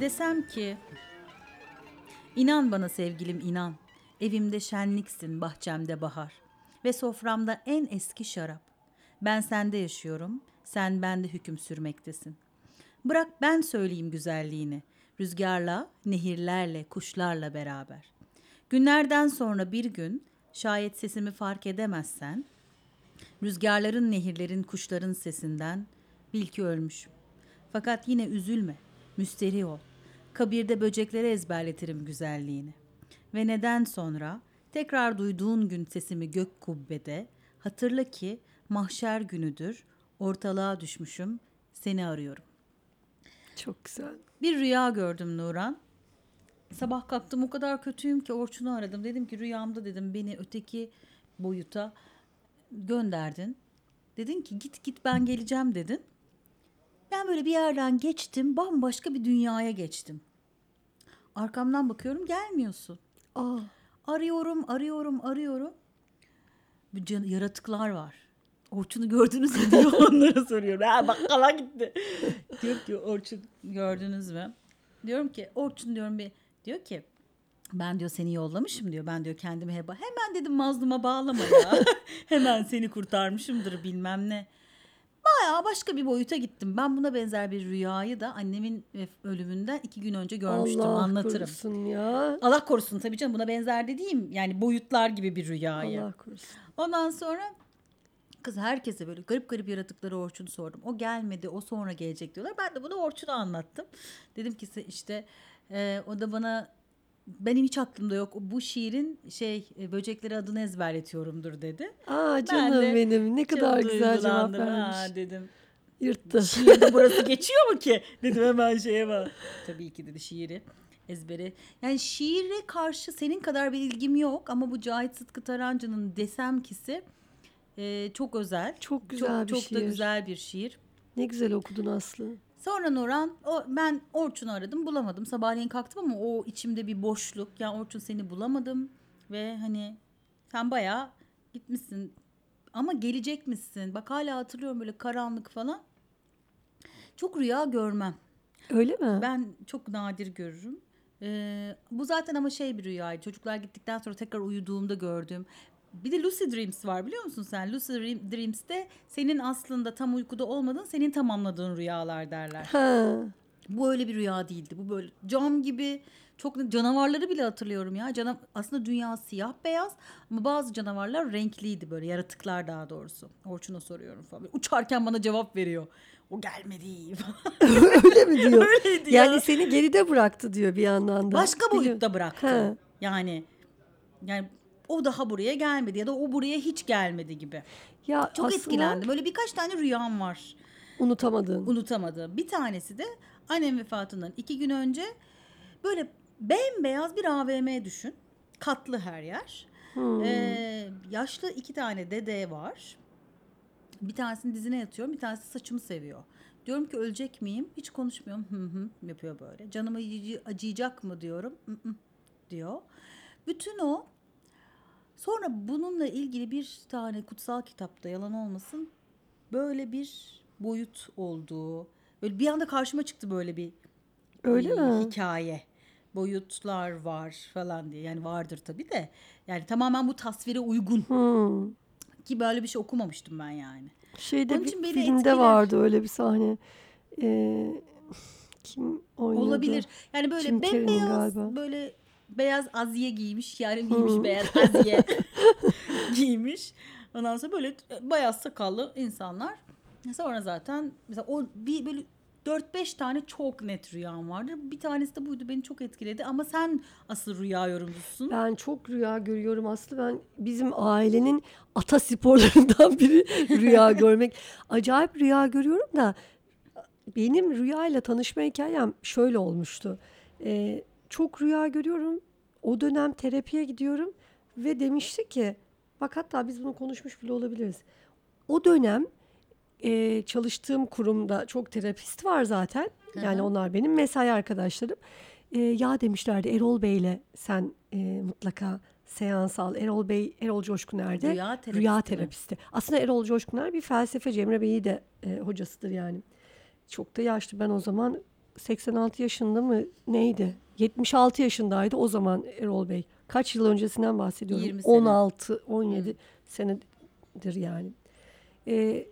Desem ki inan bana sevgilim inan. Evimde şenliksin, bahçemde bahar ve soframda en eski şarap. Ben sende yaşıyorum, sen bende hüküm sürmektesin. Bırak ben söyleyeyim güzelliğini. Rüzgarla, nehirlerle, kuşlarla beraber. Günlerden sonra bir gün şayet sesimi fark edemezsen Rüzgarların, nehirlerin, kuşların sesinden bil ki ölmüşüm. Fakat yine üzülme, müsteri ol. Kabirde böceklere ezberletirim güzelliğini. Ve neden sonra tekrar duyduğun gün sesimi gök kubbede hatırla ki mahşer günüdür, ortalığa düşmüşüm, seni arıyorum. Çok güzel. Bir rüya gördüm Nuran. Sabah kalktım o kadar kötüyüm ki Orçun'u aradım. Dedim ki rüyamda dedim beni öteki boyuta gönderdin. Dedin ki git git ben geleceğim dedin. Ben böyle bir yerden geçtim bambaşka bir dünyaya geçtim. Arkamdan bakıyorum gelmiyorsun. Aa, Arıyorum, arıyorum, arıyorum. Yaratıklar var. Orçun'u gördünüz mü diyor onlara soruyorum. Ha bakkala gitti. diyor ki Orçun gördünüz mü? Diyorum ki Orçun diyorum bir diyor ki ben diyor seni yollamışım diyor. Ben diyor kendimi heba. Hemen dedim mazluma bağlama ya. Hemen seni kurtarmışımdır bilmem ne. Bayağı başka bir boyuta gittim. Ben buna benzer bir rüyayı da annemin ölümünden iki gün önce görmüştüm. Allah Anlatırım. korusun ya. Allah korusun tabii canım buna benzer dediğim yani boyutlar gibi bir rüyayı. Allah korusun. Ondan sonra kız herkese böyle garip garip yaratıkları Orçun'u sordum. O gelmedi o sonra gelecek diyorlar. Ben de bunu Orçun'a anlattım. Dedim ki işte e, o da bana benim hiç aklımda yok. Bu şiirin şey e, böcekleri adını ezberletiyorumdur dedi. Aa canım de benim ne kadar güzel cevap vermiş. Ha, dedim. Yırttı. Şiirde burası geçiyor mu ki? Dedim hemen şeye bak. Tabii ki dedi şiiri ezbere. Yani şiire karşı senin kadar bir ilgim yok ama bu Cahit Sıtkı Tarancı'nın desem kisi e, çok özel. Çok güzel çok, bir çok şiir. da güzel bir şiir. Ne güzel okudun Aslı. Sonra Nurhan o, ben Orçun'u aradım bulamadım. Sabahleyin kalktım ama o içimde bir boşluk. Yani Orçun seni bulamadım ve hani sen bayağı gitmişsin ama gelecek misin? Bak hala hatırlıyorum böyle karanlık falan. Çok rüya görmem. Öyle mi? Ben çok nadir görürüm. Ee, bu zaten ama şey bir rüyaydı. Çocuklar gittikten sonra tekrar uyuduğumda gördüğüm. Bir de lucid dreams var biliyor musun sen? Lucid dream- dreams'te senin aslında tam uykuda olmadığın, senin tamamladığın rüyalar derler. Ha. Bu öyle bir rüya değildi. Bu böyle cam gibi çok canavarları bile hatırlıyorum ya. Cana, aslında dünya siyah beyaz ama bazı canavarlar renkliydi böyle yaratıklar daha doğrusu. Orçun'a soruyorum falan. Uçarken bana cevap veriyor. O gelmedi. Öyle mi diyor? Öyleydi ya. yani seni geride bıraktı diyor bir yandan da. Başka boyutta bıraktı. He. Yani yani o daha buraya gelmedi ya da o buraya hiç gelmedi gibi. Ya Çok etkilendim. Böyle birkaç tane rüyam var. unutamadın. unutamadığım. Bir tanesi de annem vefatından iki gün önce böyle bembeyaz bir AVM düşün. Katlı her yer. Hmm. Ee, yaşlı iki tane dede var. Bir tanesinin dizine yatıyorum, bir tanesi saçımı seviyor. Diyorum ki ölecek miyim? Hiç konuşmuyorum. Hı hı yapıyor böyle. Canım acıy- acıyacak mı diyorum. Hı hı diyor. Bütün o sonra bununla ilgili bir tane kutsal kitapta yalan olmasın böyle bir boyut olduğu böyle bir anda karşıma çıktı böyle bir Öyle bir mi? hikaye boyutlar var falan diye yani vardır tabii de yani tamamen bu tasvire uygun Hmm. ki böyle bir şey okumamıştım ben yani. Şeyde Onun bir için beni filmde etkiler. vardı öyle bir sahne. Ee, kim oynuyordu? Olabilir. Yani böyle Jim bembeyaz galiba. böyle beyaz aziye giymiş. Yarın giymiş beyaz aziye giymiş. Ondan sonra böyle beyaz sakallı insanlar. Sonra zaten mesela o bir böyle 4-5 tane çok net rüyam vardır. Bir tanesi de buydu beni çok etkiledi ama sen asıl rüya yorumcusun. Ben çok rüya görüyorum Aslı. Ben bizim ailenin ata sporlarından biri rüya görmek. Acayip rüya görüyorum da benim rüyayla tanışma hikayem şöyle olmuştu. Ee, çok rüya görüyorum. O dönem terapiye gidiyorum ve demişti ki bak hatta biz bunu konuşmuş bile olabiliriz. O dönem e, çalıştığım kurumda çok terapist var zaten. Yani onlar benim mesai arkadaşlarım. e, ya demişlerdi Erol Bey'le sen e, mutlaka seans al. Erol Bey, Erol Coşkuner'de Rüya terapisti rüya mi? terapisti. Aslında Erol Coşkuner bir felsefe Cemre Bey'i de e, hocasıdır yani. Çok da yaşlı. Ben o zaman 86 yaşında mı neydi? 76 yaşındaydı o zaman Erol Bey. Kaç yıl öncesinden bahsediyorum. 20 sene. 16, 17 senedir yani. E,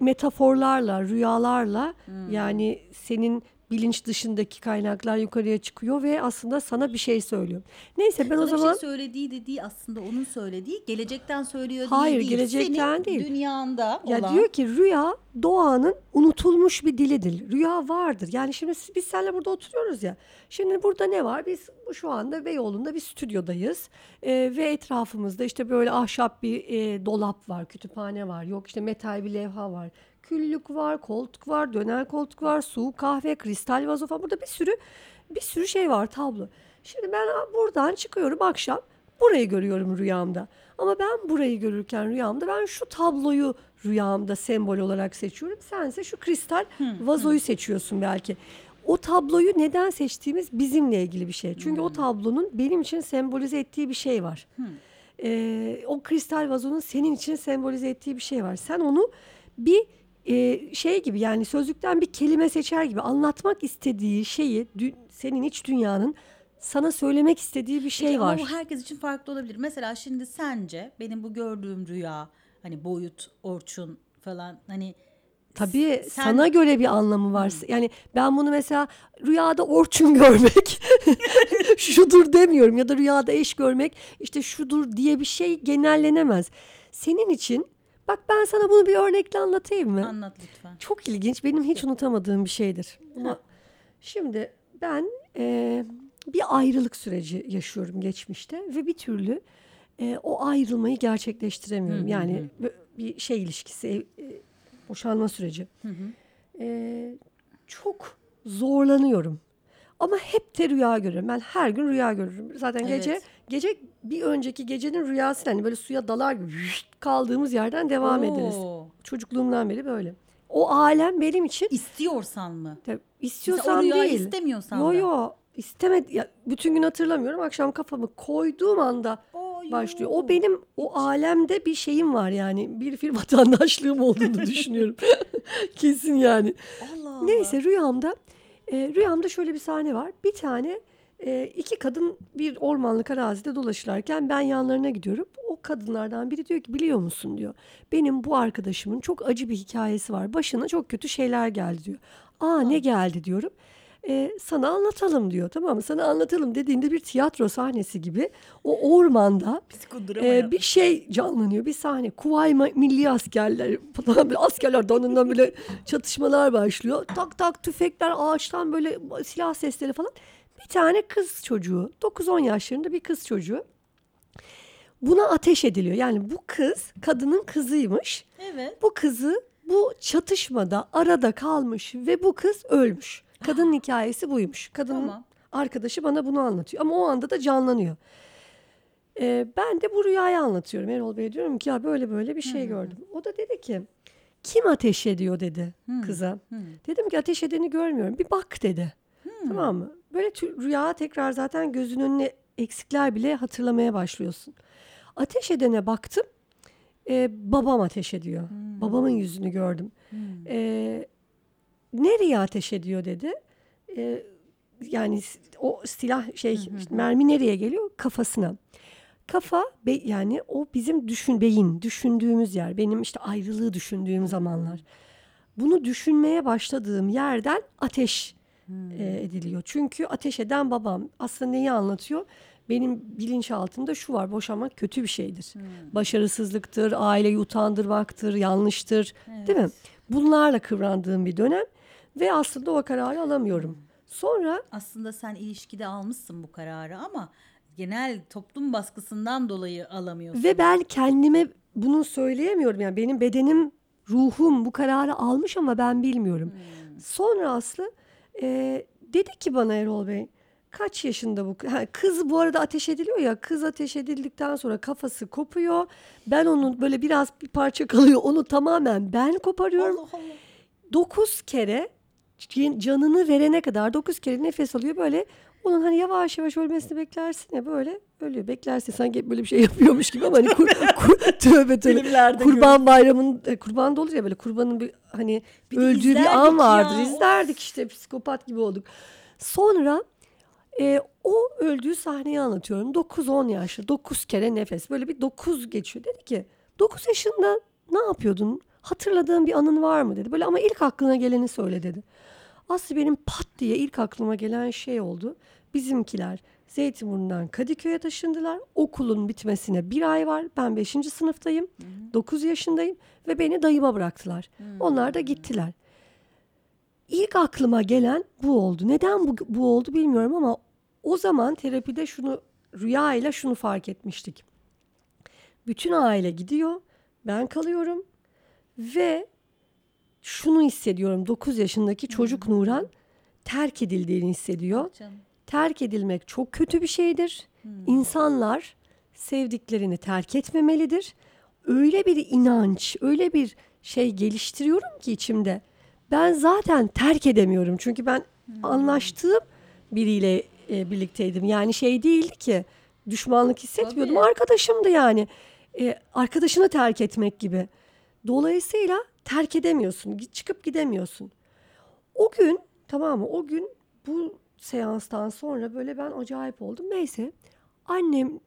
metaforlarla, rüyalarla yani senin bilinç dışındaki kaynaklar yukarıya çıkıyor ve aslında sana bir şey söylüyor. Neyse ben Sana o zaman bir şey söylediği dediği aslında onun söylediği gelecekten söylüyor diye Hayır, değil. gelecekten Senin değil. dünyanda Ya olan diyor ki rüya doğanın unutulmuş bir dilidir. Rüya vardır. Yani şimdi biz seninle burada oturuyoruz ya. Şimdi burada ne var? Biz şu anda Beyoğlu'nda bir stüdyodayız. Ee, ve etrafımızda işte böyle ahşap bir e, dolap var, kütüphane var. Yok işte metal bir levha var. Küllük var, koltuk var, döner koltuk var, su, kahve, kristal vazo falan. Burada bir sürü bir sürü şey var tablo. Şimdi ben buradan çıkıyorum akşam burayı görüyorum rüyamda. Ama ben burayı görürken rüyamda ben şu tabloyu rüyamda sembol olarak seçiyorum. Sense şu kristal vazoyu seçiyorsun belki. O tabloyu neden seçtiğimiz bizimle ilgili bir şey. Çünkü o tablonun benim için sembolize ettiği bir şey var. Ee, o kristal vazonun senin için sembolize ettiği bir şey var. Sen onu bir e, şey gibi yani sözlükten bir kelime seçer gibi anlatmak istediği şeyi senin iç dünyanın sana söylemek istediği bir şey Peki var. Ama bu herkes için farklı olabilir. Mesela şimdi sence benim bu gördüğüm rüya hani boyut, orçun falan hani Tabii sen- sana göre bir anlamı var. Yani ben bunu mesela rüyada orçun görmek şudur demiyorum ya da rüyada eş görmek işte şudur diye bir şey genellenemez. Senin için bak ben sana bunu bir örnekle anlatayım mı? anlat lütfen. Çok ilginç. Benim hiç unutamadığım bir şeydir. Ama şimdi ben e, bir ayrılık süreci yaşıyorum geçmişte ve bir türlü e, o ayrılmayı gerçekleştiremiyorum. yani bö- bir şey ilişkisi, ev- e, boşanma süreci. E, çok zorlanıyorum. Ama hep de rüya görüyorum. Ben her gün rüya görürüm. Zaten Evet. gece bir önceki gecenin rüyası hani böyle suya dalar gibi kaldığımız yerden devam ederiz. Oo. Çocukluğumdan beri böyle. O alem benim için İstiyorsan mı? Tabii Mesela istiyorsam o rüyayı değil. istemiyorsan Yo da. yo istemedi. Ya, bütün gün hatırlamıyorum. Akşam kafamı koyduğum anda başlıyor. O benim o alemde bir şeyim var yani. Bir bir vatandaşlığım olduğunu düşünüyorum. Kesin yani. Allah. Neyse rüyamda e, rüyamda şöyle bir sahne var. Bir tane e, iki kadın bir ormanlık arazide dolaşırken ben yanlarına gidiyorum. O kadınlardan biri diyor ki biliyor musun diyor. Benim bu arkadaşımın çok acı bir hikayesi var. Başına çok kötü şeyler geldi diyor. Aa ne geldi diyorum. E, sana anlatalım diyor tamam mı? Sana anlatalım dediğinde bir tiyatro sahnesi gibi o ormanda yap. bir şey canlanıyor bir sahne. Kuvayi Ma- milli askerler falan böyle askerler donundan böyle çatışmalar başlıyor. Tak tak tüfekler ağaçtan böyle silah sesleri falan. Bir tane kız çocuğu 9-10 yaşlarında bir kız çocuğu buna ateş ediliyor. Yani bu kız kadının kızıymış. Evet. Bu kızı bu çatışmada arada kalmış ve bu kız ölmüş. Kadının hikayesi buymuş. Kadının Tamam. arkadaşı bana bunu anlatıyor ama o anda da canlanıyor. Ee, ben de bu rüyayı anlatıyorum Erol Bey diyorum ki ya böyle böyle bir şey gördüm. O da dedi ki kim ateş ediyor dedi kıza. Dedim ki ateş edeni görmüyorum bir bak dedi. Tamam mı? Böyle rüya tekrar zaten gözünün önüne eksikler bile hatırlamaya başlıyorsun. Ateş edene baktım. Ee, babam ateş ediyor. Babamın yüzünü gördüm. Ee, nereye ateş ediyor dedi. Ee, yani o silah şey işte mermi nereye geliyor? Kafasına. Kafa be- yani o bizim düşün beyin düşündüğümüz yer. Benim işte ayrılığı düşündüğüm zamanlar. Bunu düşünmeye başladığım yerden ateş e, ediliyor. Çünkü ateş eden babam aslında neyi anlatıyor? Benim bilinçaltımda şu var boşanmak kötü bir şeydir. Başarısızlıktır, aileyi utandırmaktır, yanlıştır. Değil mi? Bunlarla kıvrandığım bir dönem ve aslında o kararı alamıyorum. Sonra Aslında sen ilişkide almışsın bu kararı ama genel toplum baskısından dolayı alamıyorsun. Ve ben kendime bunu söyleyemiyorum. Yani benim bedenim, ruhum bu kararı almış ama ben bilmiyorum. Sonra Aslı e, dedi ki bana Erol Bey kaç yaşında bu ha, kız bu arada ateş ediliyor ya kız ateş edildikten sonra kafası kopuyor. Ben onun böyle biraz bir parça kalıyor onu tamamen ben koparıyorum. Allah Allah. Dokuz kere can- canını verene kadar dokuz kere nefes alıyor böyle onun hani yavaş yavaş ölmesini beklersin ya böyle ölüyor. Beklersin sanki böyle bir şey yapıyormuş gibi ama hani kur, kur, tövbe tövbe. Kurban bayramının e, kurban da olur ya böyle kurbanın bir hani Bir öldüğü bir an vardır. Ya, izlerdik işte psikopat gibi olduk. Sonra e, o öldüğü sahneyi anlatıyorum. 9-10 yaşlı 9 kere nefes. Böyle bir 9 geçiyor. Dedi ki 9 yaşında ne yapıyordun? Hatırladığın bir anın var mı? Dedi. Böyle ama ilk aklına geleni söyle dedi Aslı benim pat diye ilk aklıma gelen şey oldu. Bizimkiler Zeytinburnu'ndan Kadıköy'e taşındılar. Okulun bitmesine bir ay var. Ben 5. sınıftayım. 9 yaşındayım. Ve beni dayıma bıraktılar. Onlar da gittiler. İlk aklıma gelen bu oldu. Neden bu, bu oldu bilmiyorum ama o zaman terapide şunu rüya ile şunu fark etmiştik. Bütün aile gidiyor. Ben kalıyorum. Ve şunu hissediyorum. 9 yaşındaki çocuk Nuran terk edildiğini hissediyor. Canım. Terk edilmek çok kötü bir şeydir. İnsanlar sevdiklerini terk etmemelidir. Öyle bir inanç, öyle bir şey geliştiriyorum ki içimde. Ben zaten terk edemiyorum. Çünkü ben anlaştığım biriyle e, birlikteydim. Yani şey değildi ki düşmanlık hissetmiyordum. Tabii. Arkadaşımdı yani. E, arkadaşını terk etmek gibi. Dolayısıyla terk edemiyorsun. Çıkıp gidemiyorsun. O gün tamam mı? O gün bu seanstan sonra böyle ben acayip oldum. Neyse annemle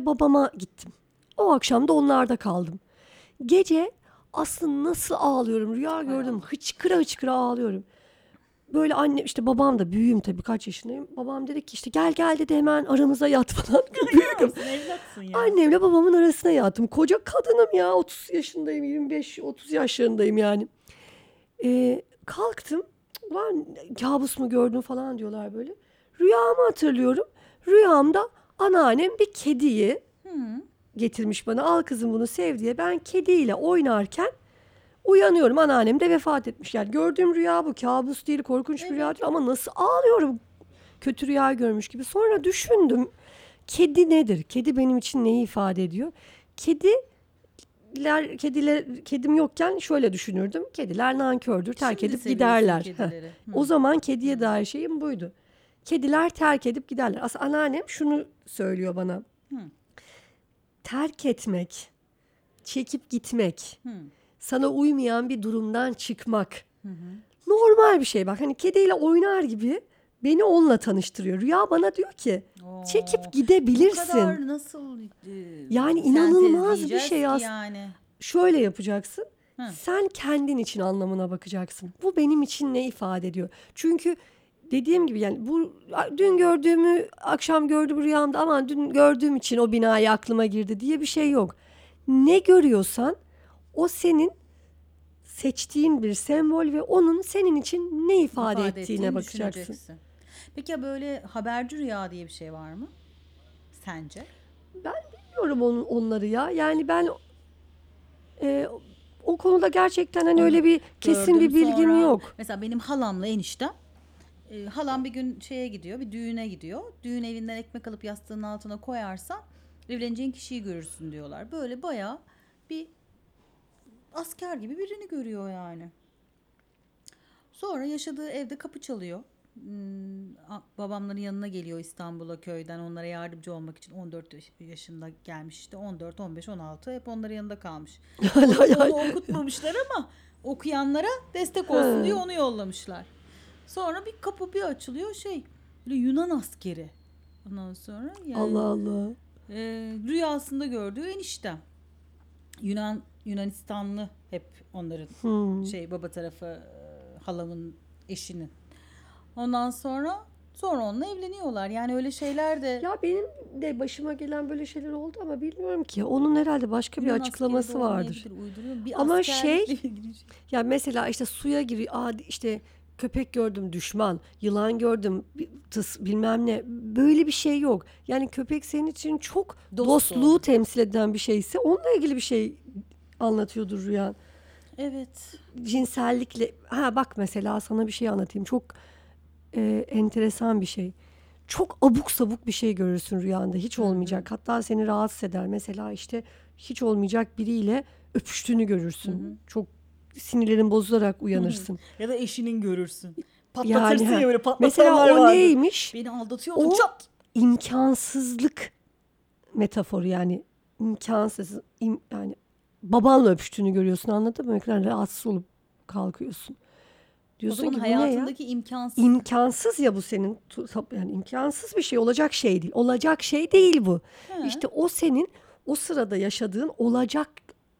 babama gittim. O akşam da onlarda kaldım. Gece aslında nasıl ağlıyorum rüya gördüm hıçkıra hıçkıra ağlıyorum. Böyle anne işte babam da büyüğüm tabii kaç yaşındayım. Babam dedi ki işte gel gel dedi hemen aramıza yat falan. Evlatsın ya. Annemle babamın arasına yattım. Koca kadınım ya 30 yaşındayım 25-30 yaşlarındayım yani. Ee, kalktım. Ulan kabus mu gördün falan diyorlar böyle. Rüyamı hatırlıyorum. Rüyamda anneannem bir kediyi getirmiş bana. Al kızım bunu sev diye. Ben kediyle oynarken uyanıyorum. Anneannem de vefat etmiş. Yani gördüğüm rüya bu. Kabus değil, korkunç bir rüya değil. Ama nasıl ağlıyorum kötü rüya görmüş gibi. Sonra düşündüm. Kedi nedir? Kedi benim için neyi ifade ediyor? Kediler, kediler, kedim yokken şöyle düşünürdüm. Kediler nankördür, terk Şimdi edip giderler. Hı. O zaman kediye dair şeyim buydu. Kediler terk edip giderler. Aslında anneannem şunu söylüyor bana. Terk etmek, çekip gitmek, sana uymayan bir durumdan çıkmak. Normal bir şey bak. Hani kediyle oynar gibi beni onunla tanıştırıyor. Rüya bana diyor ki Oo. çekip Bu gidebilirsin. kadar nasıl e, Yani inanılmaz bir şey ki as- Yani. Şöyle yapacaksın. Hı. Sen kendin için anlamına bakacaksın. Bu benim için ne ifade ediyor? Çünkü dediğim gibi yani bu dün gördüğümü akşam gördüğüm rüyamda ama dün gördüğüm için o binayı aklıma girdi diye bir şey yok. Ne görüyorsan o senin seçtiğin bir sembol ve onun senin için ne ifade, ifade ettiğine bakacaksın. Peki ya böyle haberci rüya diye bir şey var mı? Sence? Bilmiyorum onun, onları ya. Yani ben e, o konuda gerçekten hani öyle bir kesin bir bilgim sonra. yok. Mesela benim halamla eniştem. e, halam bir gün şeye gidiyor, bir düğüne gidiyor. Düğün evinden ekmek alıp yastığının altına koyarsan evleneceğin kişiyi görürsün diyorlar. Böyle bayağı bir asker gibi birini görüyor yani. Sonra yaşadığı evde kapı çalıyor. Hmm, babamların yanına geliyor İstanbul'a köyden onlara yardımcı olmak için 14 yaş- yaşında gelmiş işte 14 15 16 hep onların yanında kalmış. Onu okutmamışlar ama okuyanlara destek olsun diye onu yollamışlar. Sonra bir kapı bir açılıyor şey böyle Yunan askeri. Ondan sonra yani Allah Allah. e, rüyasında gördüğü eniştem. Yunan Yunanistanlı hep onların Hmm. şey baba tarafı e, halamın eşinin. Ondan sonra sonra onunla evleniyorlar. Yani öyle şeyler de Ya benim de başıma gelen böyle şeyler oldu ama bilmiyorum ki. Onun herhalde başka bir Yunan açıklaması askeri de vardır. Bir Ama şey-. Ya mesela işte suya giriyor. Aa işte köpek gördüm düşman, yılan gördüm tıs bilmem ne. Böyle bir şey yok. Yani köpek senin için çok Dost dostluğu temsil eden bir şeyse onunla ilgili bir şey anlatıyordur rüyan. Evet. cinsellikle ha bak mesela sana bir şey anlatayım çok e, enteresan bir şey çok abuk sabuk bir şey görürsün rüyanda hiç olmayacak hatta seni rahatsız eder mesela işte hiç olmayacak biriyle öpüştüğünü görürsün çok sinirlerin bozularak uyanırsın. Ya da eşinin görürsün. Yani Patlatırsın ha. ya böyle patlatanlar Mesela o vardır. neymiş? Beni aldatıyor O- çat. imkansızlık metaforu yani imkansız im- yani babanla öpüştüğünü görüyorsun anladın mı? Kadar rahatsız olup kalkıyorsun. Diyorsun ki ne ya? hayatındaki imkansız. İmkansız ya bu senin yani imkansız bir şey olacak şey değil. Olacak şey değil bu. Ha. İşte o senin o sırada yaşadığın olacak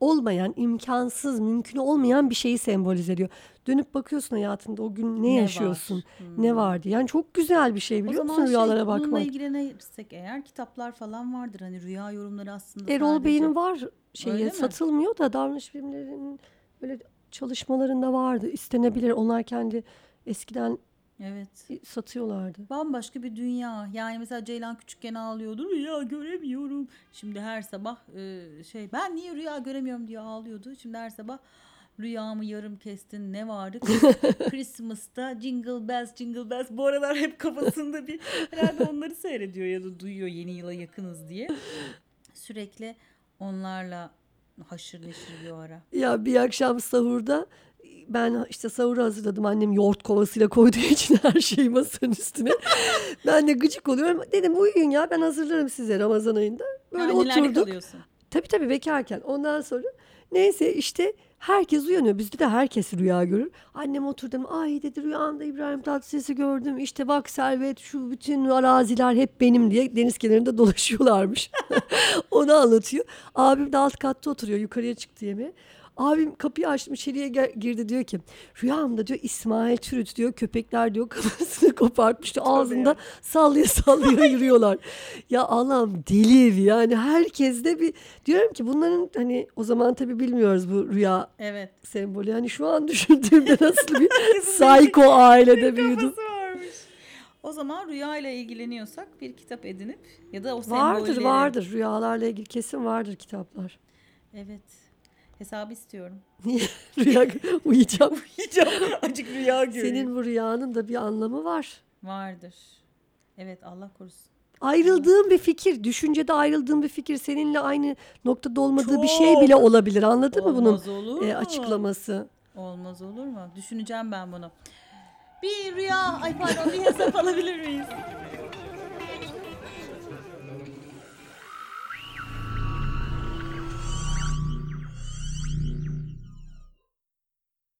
olmayan, imkansız, mümkün olmayan bir şeyi sembolize ediyor. Dönüp bakıyorsun hayatında o gün ne, Ne var? yaşıyorsun, Hmm. ne vardı. Yani çok güzel bir şey o biliyor zaman musun rüyalara şey, bununla bakmak. ilgilenirsek eğer kitaplar falan vardır. Hani rüya yorumları aslında Erol sadece. Bey'in var Öyle mi? satılmıyor da davranış bilimlerinin böyle çalışmalarında vardı. İstenebilir. Onlar kendi eskiden Evet. satıyorlardı. Bambaşka bir dünya. Yani mesela Ceylan küçükken ağlıyordu. Rüya göremiyorum. Şimdi her sabah e, şey ben niye rüya göremiyorum diye ağlıyordu. Şimdi her sabah rüyamı yarım kestin ne vardı? Christmas'ta Jingle Bells Jingle Bells bu aralar hep kafasında bir herhalde onları seyrediyor ya da duyuyor yeni yıla yakınız diye. Sürekli onlarla haşır neşir bir ara. Ya bir akşam sahurda ben işte sahuru hazırladım. Annem yoğurt kovasıyla koyduğu için her şeyi masanın üstüne. ben de gıcık oluyorum. Dedim uyuyun ya ben hazırlarım size Ramazan ayında. Böyle Annelerde oturduk. Tabii tabii bekarken. Ondan sonra neyse işte herkes uyanıyor. Bizde de herkes rüya görür. Annem oturdu. Ay dedi rüyamda İbrahim Tatlıses'i gördüm. İşte bak Servet şu bütün araziler hep benim diye deniz kenarında dolaşıyorlarmış. Onu anlatıyor. Abim de alt katta oturuyor. Yukarıya çıktı yemeğe. Abim kapıyı açtım içeriye girdi diyor ki rüyamda diyor İsmail Türüt diyor köpekler diyor kafasını kopartmıştı ağzında sallaya sallaya yürüyorlar. Ya Allah'ım delir yani herkes de bir diyorum ki bunların hani o zaman tabii bilmiyoruz bu rüya Evet. sembolü. Hani şu an düşündüğümde nasıl bir psycho ailede büyüdüm. O zaman rüya ile ilgileniyorsak bir kitap edinip ya da o Vardır sembolleri- vardır rüyalarla ilgili kesin vardır kitaplar. Evet. Hesabı istiyorum. Rüya uyuyacağım. Yiyeceğim. Acık rüya göreyim. Senin bu rüyanın da bir anlamı var. Vardır. Evet Allah korusun. Ayrıldığın bir fikir, düşüncede ayrıldığın bir fikir seninle aynı noktada olmadığı bir şey Çok. bile olabilir. Anladın mı bunun Olmaz olur e, mu? açıklaması? Olmaz olur mu? Düşüneceğim ben bunu. Bir rüya, ay pardon bir hesap alabilir miyiz?